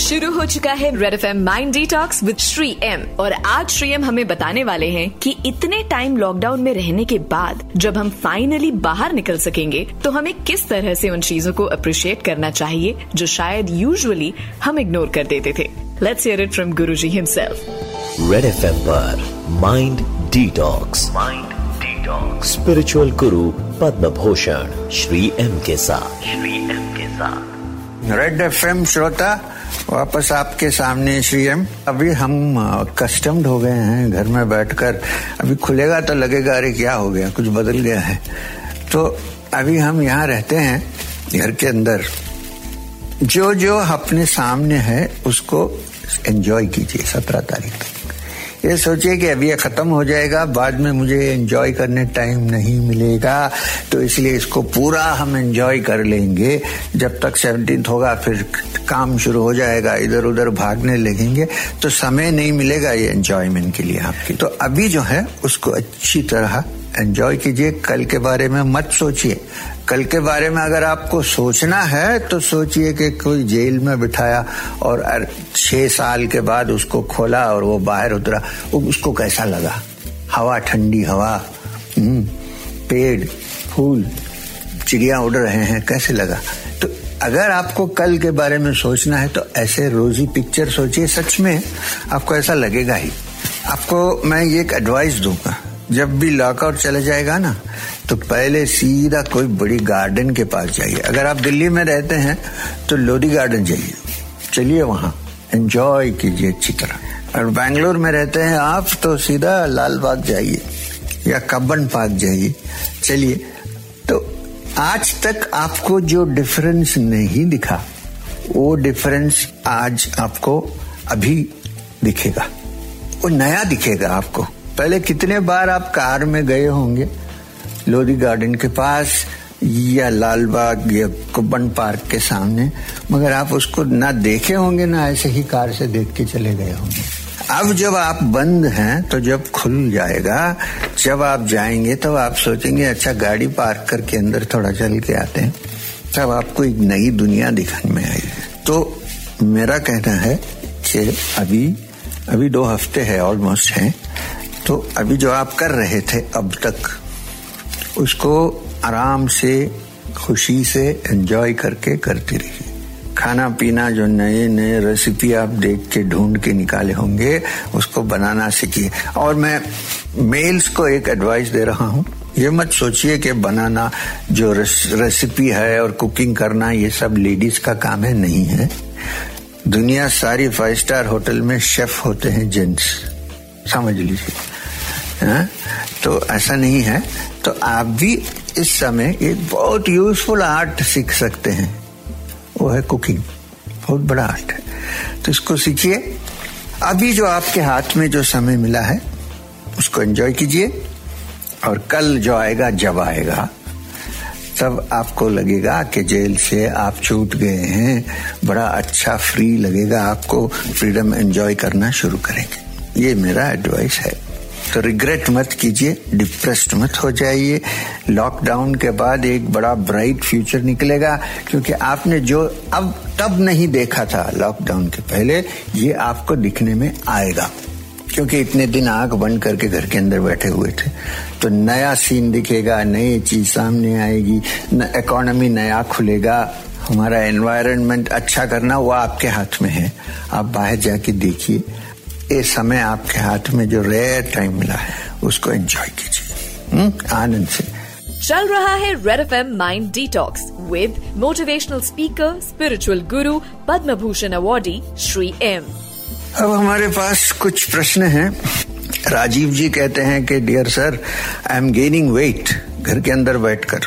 शुरू हो चुका है red F M mind detox with Shri M और आज श्री एम हमें बताने वाले हैं कि इतने टाइम लॉकडाउन में रहने के बाद जब हम फाइनली बाहर निकल सकेंगे तो हमें किस तरह से उन चीज़ों को अप्रिशिएट करना चाहिए जो शायद यूजुअली हम इग्नोर कर देते थे। Let's hear it from Guruji himself red F M पर mind detox mind detox spiritual guru Padma Bhushan Shri M के साथ। श्री एम के साथ। रेड एफ़ एम श्रोता वापस आपके सामने श्री एम। अभी हम कस्टम्ड हो गए हैं घर में बैठकर। अभी खुलेगा तो लगेगा, अरे क्या हो गया, कुछ बदल गया है। तो अभी हम यहाँ रहते हैं, घर के अंदर। जो जो अपने सामने है, उसको एंजॉय कीजिए, सत्रह तारीख तक। ये सोचिए कि अभी ये खत्म हो जाएगा, बाद में मुझे एंजॉय करने टाइम नहीं मिलेगा तो इसलिए इसको पूरा हम एंजॉय कर लेंगे। जब तक सेवनटीन होगा, फिर काम शुरू हो जाएगा इधर उधर भागने लगेंगे तो समय नहीं मिलेगा ये एंजॉयमेंट के लिए आपकी। तो अभी जो है, उसको अच्छी तरह एंजॉय कीजिए कल के बारे में मत सोचिए। कल के बारे में अगर आपको सोचना है तो सोचिए कि कोई जेल में बिठाया और छह साल के बाद उसको खोला और वो बाहर उतरा। उसको कैसा लगा? हवा ठंडी हवा हम्म, पेड़ फूल चिड़िया उड़ रहे हैं कैसे लगा? तो अगर आपको कल के बारे में सोचना है तो ऐसे रोजी पिक्चर सोचिए सच में आपको ऐसा लगेगा ही। आपको मैं ये एक एडवाइस दूँगा। जब भी लॉकआउट चला जाएगा ना तो पहले सीधा कोई बड़ी गार्डन के पास जाइए। अगर आप दिल्ली में रहते हैं तो लोधी गार्डन जाइए। चलिए वहाँ। एंजॉय कीजिए अच्छी तरह। और बैंगलोर में रहते हैं आप तो सीधा लाल बाग जाइए। या कब्बन पार्क जाइए। चलिए। तो आज तक आपको जो डिफरेंस नहीं दिखा, वो डिफरेंस आज आपको अभी दिखेगा। वो नया दिखेगा आपको। पहले कितने बार आप कार में गए होंगे? लोधी गार्डन के पास या लाल बाग या कुबन पार्क के सामने? मगर आप उसको ना देखे होंगे, ना ऐसे ही कार से देख के चले गए होंगे। अब जब आप बंद हैं तो जब खुल जाएगा, जब आप जाएँगे तो आप सोचेंगे अच्छा गाड़ी पार्क करके अंदर थोड़ा चल के आते हैं। तब आपको एक नई दुनिया दिखने में आई। तो मेरा कहना है कि अभी अभी दो हफ़्ते है ऑलमोस्ट है। तो अभी जो आप कर रहे थे अब तक, उसको आराम से, खुशी से एंजॉय करके करती रहिए। खाना पीना जो नए नए रेसिपी आप देख के ढूंढ के निकाले होंगे, उसको बनाना सीखिए। और मैं मेल्स को एक एडवाइस दे रहा हूँ, ये मत सोचिए कि बनाना जो रेसिपी है और कुकिंग करना, ये सब लेडीज़ का काम है, नहीं है। दुनिया सारी फाइव स्टार होटल में शेफ होते हैं जेंट्स समझ लीजिए। हाँ? तो ऐसा नहीं है। तो आप भी इस समय एक बहुत यूजफुल आर्ट सीख सकते हैं। वो है कुकिंग बहुत बड़ा आर्ट है। तो इसको सीखिए। अभी जो आपके हाथ में जो समय मिला है, उसको एंजॉय कीजिए। और कल जो आएगा, जब आएगा, तब आपको लगेगा कि जेल से आप छूट गए हैं। बड़ा अच्छा फ्री लगेगा। आपको फ्रीडम एंजॉय करना शुरू करेंगे। ये मेरा एडवाइस है। तो रिग्रेट मत कीजिए डिप्रेस्ड मत हो जाइए। लॉकडाउन के बाद एक बड़ा ब्राइट फ्यूचर निकलेगा, क्योंकि आपने जो अब तब नहीं देखा था लॉकडाउन के पहले, ये आपको दिखने में आएगा। क्योंकि इतने दिन आँख बंद करके घर के अंदर बैठे हुए थे। तो नया सीन दिखेगा, नई चीज़ सामने आएगी इकोनॉमी नया खुलेगा। हमारा एनवायरनमेंट अच्छा करना वो आपके हाथ में है। आप बाहर जाके देखिए। ये समय आपके हाथ में जो रेयर टाइम मिला है उसको एंजॉय कीजिए। हम्म, आनंद से। चल रहा है red F M mind detox with motivational speaker spiritual guru Padma Bhushan awardee Shri M अब हमारे पास कुछ प्रश्न हैं। राजीव जी कहते हैं कि dear sir I am gaining weight घर के अंदर बैठकर।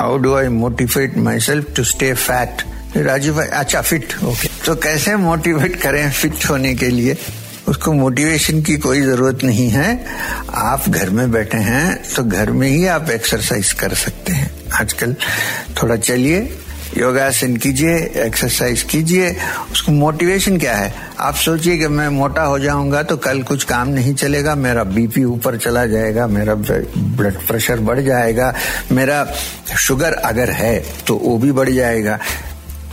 How do I motivate myself to stay fat Rajiv भाई अच्छा फिट ओके तो कैसे मोटिवेट करें फिट होने के लिए? उसको मोटिवेशन की कोई ज़रूरत नहीं है। आप घर में बैठे हैं तो घर में ही आप एक्सरसाइज कर सकते हैं। आजकल थोड़ा चलिए, योगासन कीजिए एक्सरसाइज कीजिए। उसको मोटिवेशन क्या है? आप सोचिए कि मैं मोटा हो जाऊँगा तो कल कुछ काम नहीं चलेगा, मेरा बीपी ऊपर चला जाएगा, मेरा ब्लड प्रेशर बढ़ जाएगा, मेरा शुगर अगर है तो वो भी बढ़ जाएगा।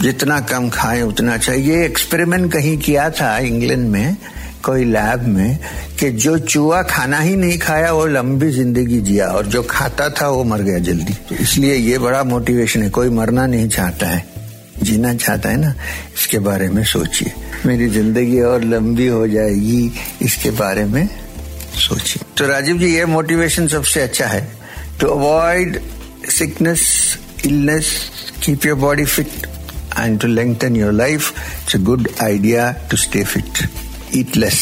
जितना कम खाएँ उतना चाहिए। एक्सपेरिमेंट कहीं किया था इंग्लैंड में? कोई लैब में कि जो चूहा खाना ही नहीं खाया, वो लंबी ज़िंदगी जिया और जो खाता था, वो मर गया जल्दी। तो इसलिए ये बड़ा मोटिवेशन है, कोई मरना नहीं चाहता है। जीना चाहता है ना? इसके बारे में सोचिए। मेरी ज़िंदगी और लंबी हो जाएगी, इसके बारे में सोचिए। तो राजीव जी, ये मोटिवेशन सबसे अच्छा है। To avoid sickness illness keep your body fit and to lengthen your life it's a good idea to stay fit eat less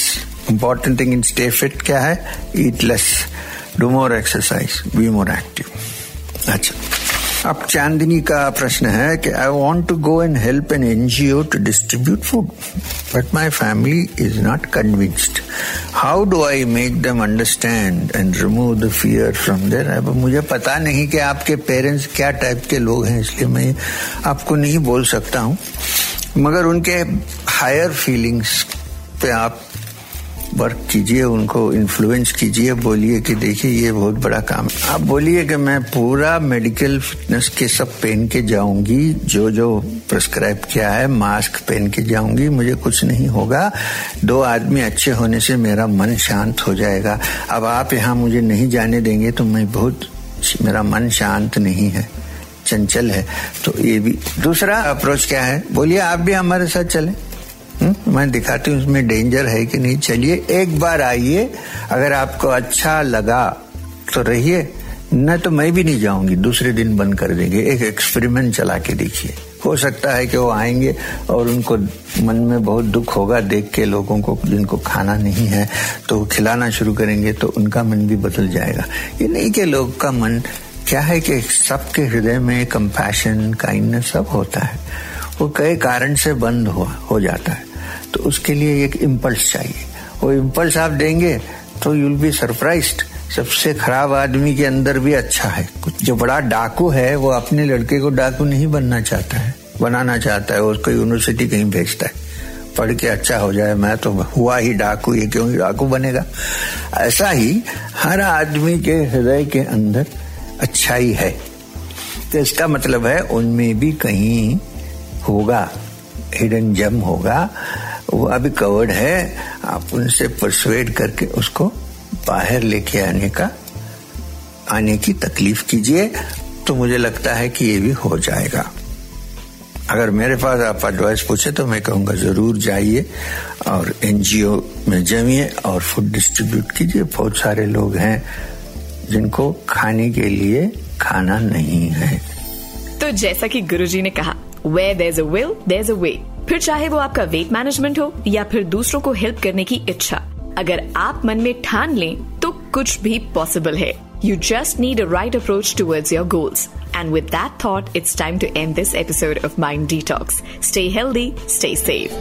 important thing in stay fit क्या है? Eat less do more exercise be more active अच्छा। अब चांदनी का प्रश्न है कि I want to go and help an NGO to distribute food but my family is not convinced how do I make them understand and remove the fear from there अब मुझे पता नहीं कि आपके पेरेंट्स क्या टाइप के लोग हैं, इसलिए मैं आपको नहीं बोल सकता हूँ। मगर उनके हायर फीलिंग्स पे आप वर्क कीजिए, उनको इन्फ्लुएंस कीजिए, बोलिए कि देखिए, ये बहुत बड़ा काम है। आप बोलिए कि मैं पूरा मेडिकल फिटनेस के सब पहन के जाऊँगी जो जो प्रिस्क्राइब किया है मास्क पहन के जाऊँगी, मुझे कुछ नहीं होगा। दो आदमी अच्छे होने से मेरा मन शांत हो जाएगा। अब आप यहाँ मुझे नहीं जाने देंगे तो मैं बहुत, मेरा मन शांत नहीं है, चंचल है। तो ये भी। दूसरा अप्रोच क्या है? बोलिए, आप भी हमारे साथ चलें? मैं दिखाती हूँ उसमें डेंजर है कि नहीं। चलिए एक बार आइए अगर आपको अच्छा लगा तो रहिए न तो मैं भी नहीं जाऊँगी दूसरे दिन बंद कर देंगे। एक एक्सपेरिमेंट चला के देखिए। हो सकता है कि वो आएँगे और उनको मन में बहुत दुख होगा देख के लोगों को जिनको खाना नहीं है तो खिलाना शुरू करेंगे तो उनका मन भी बदल जाएगा। ये नहीं कि लोग का मन क्या है कि सबके हृदय में कंपैशन काइंडनेस सब होता है। वो कई कारण से बंद हो, हो जाता है। तो उसके लिए एक इम्पल्स चाहिए। वो इम्पल्स आप देंगे तो यूल बी सरप्राइज़ सबसे खराब आदमी के अंदर भी अच्छा है। कुछ जो बड़ा डाकू है, वो अपने लड़के को डाकू नहीं बनना चाहता है, बनाना चाहता है उसको यूनिवर्सिटी कहीं भेजता है। पढ़ के अच्छा हो जाए। मैं तो हुआ ही डाकू, ये क्यों डाकू बनेगा? ऐसा ही हर आदमी के हृदय के अंदर अच्छाई है। तो इसका मतलब है, उनमें भी कहीं होगा हिडन जम होगा वो अभी कवर्ड है, आप उनसे परसुएड करके उसको बाहर लेके आने का, आने की तकलीफ़ कीजिए तो मुझे लगता है कि ये भी हो जाएगा। अगर मेरे पास आप एडवाइस पूछे तो मैं कहूँगा, ज़रूर जाइए और एनजीओ में जमिए और फ़ूड डिस्ट्रीब्यूट कीजिए। बहुत सारे लोग हैं जिनको खाने के लिए खाना नहीं है। तो जैसा कि गुरुजी ने कहा where there a will there अ वे फिर चाहे वो आपका वेट मैनेजमेंट हो या फिर दूसरों को हेल्प करने की इच्छा अगर आप मन में ठान लें तो कुछ भी पॉसिबल है you just need a right approach towards your goals And with that thought, it's time to end this episode of Mind Detox. Stay healthy, stay safe.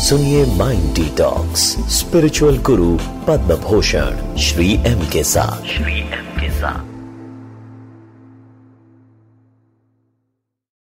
सुनिए mind detox spiritual guru Padma Bhushan Shri M के साथ Shri M के साथ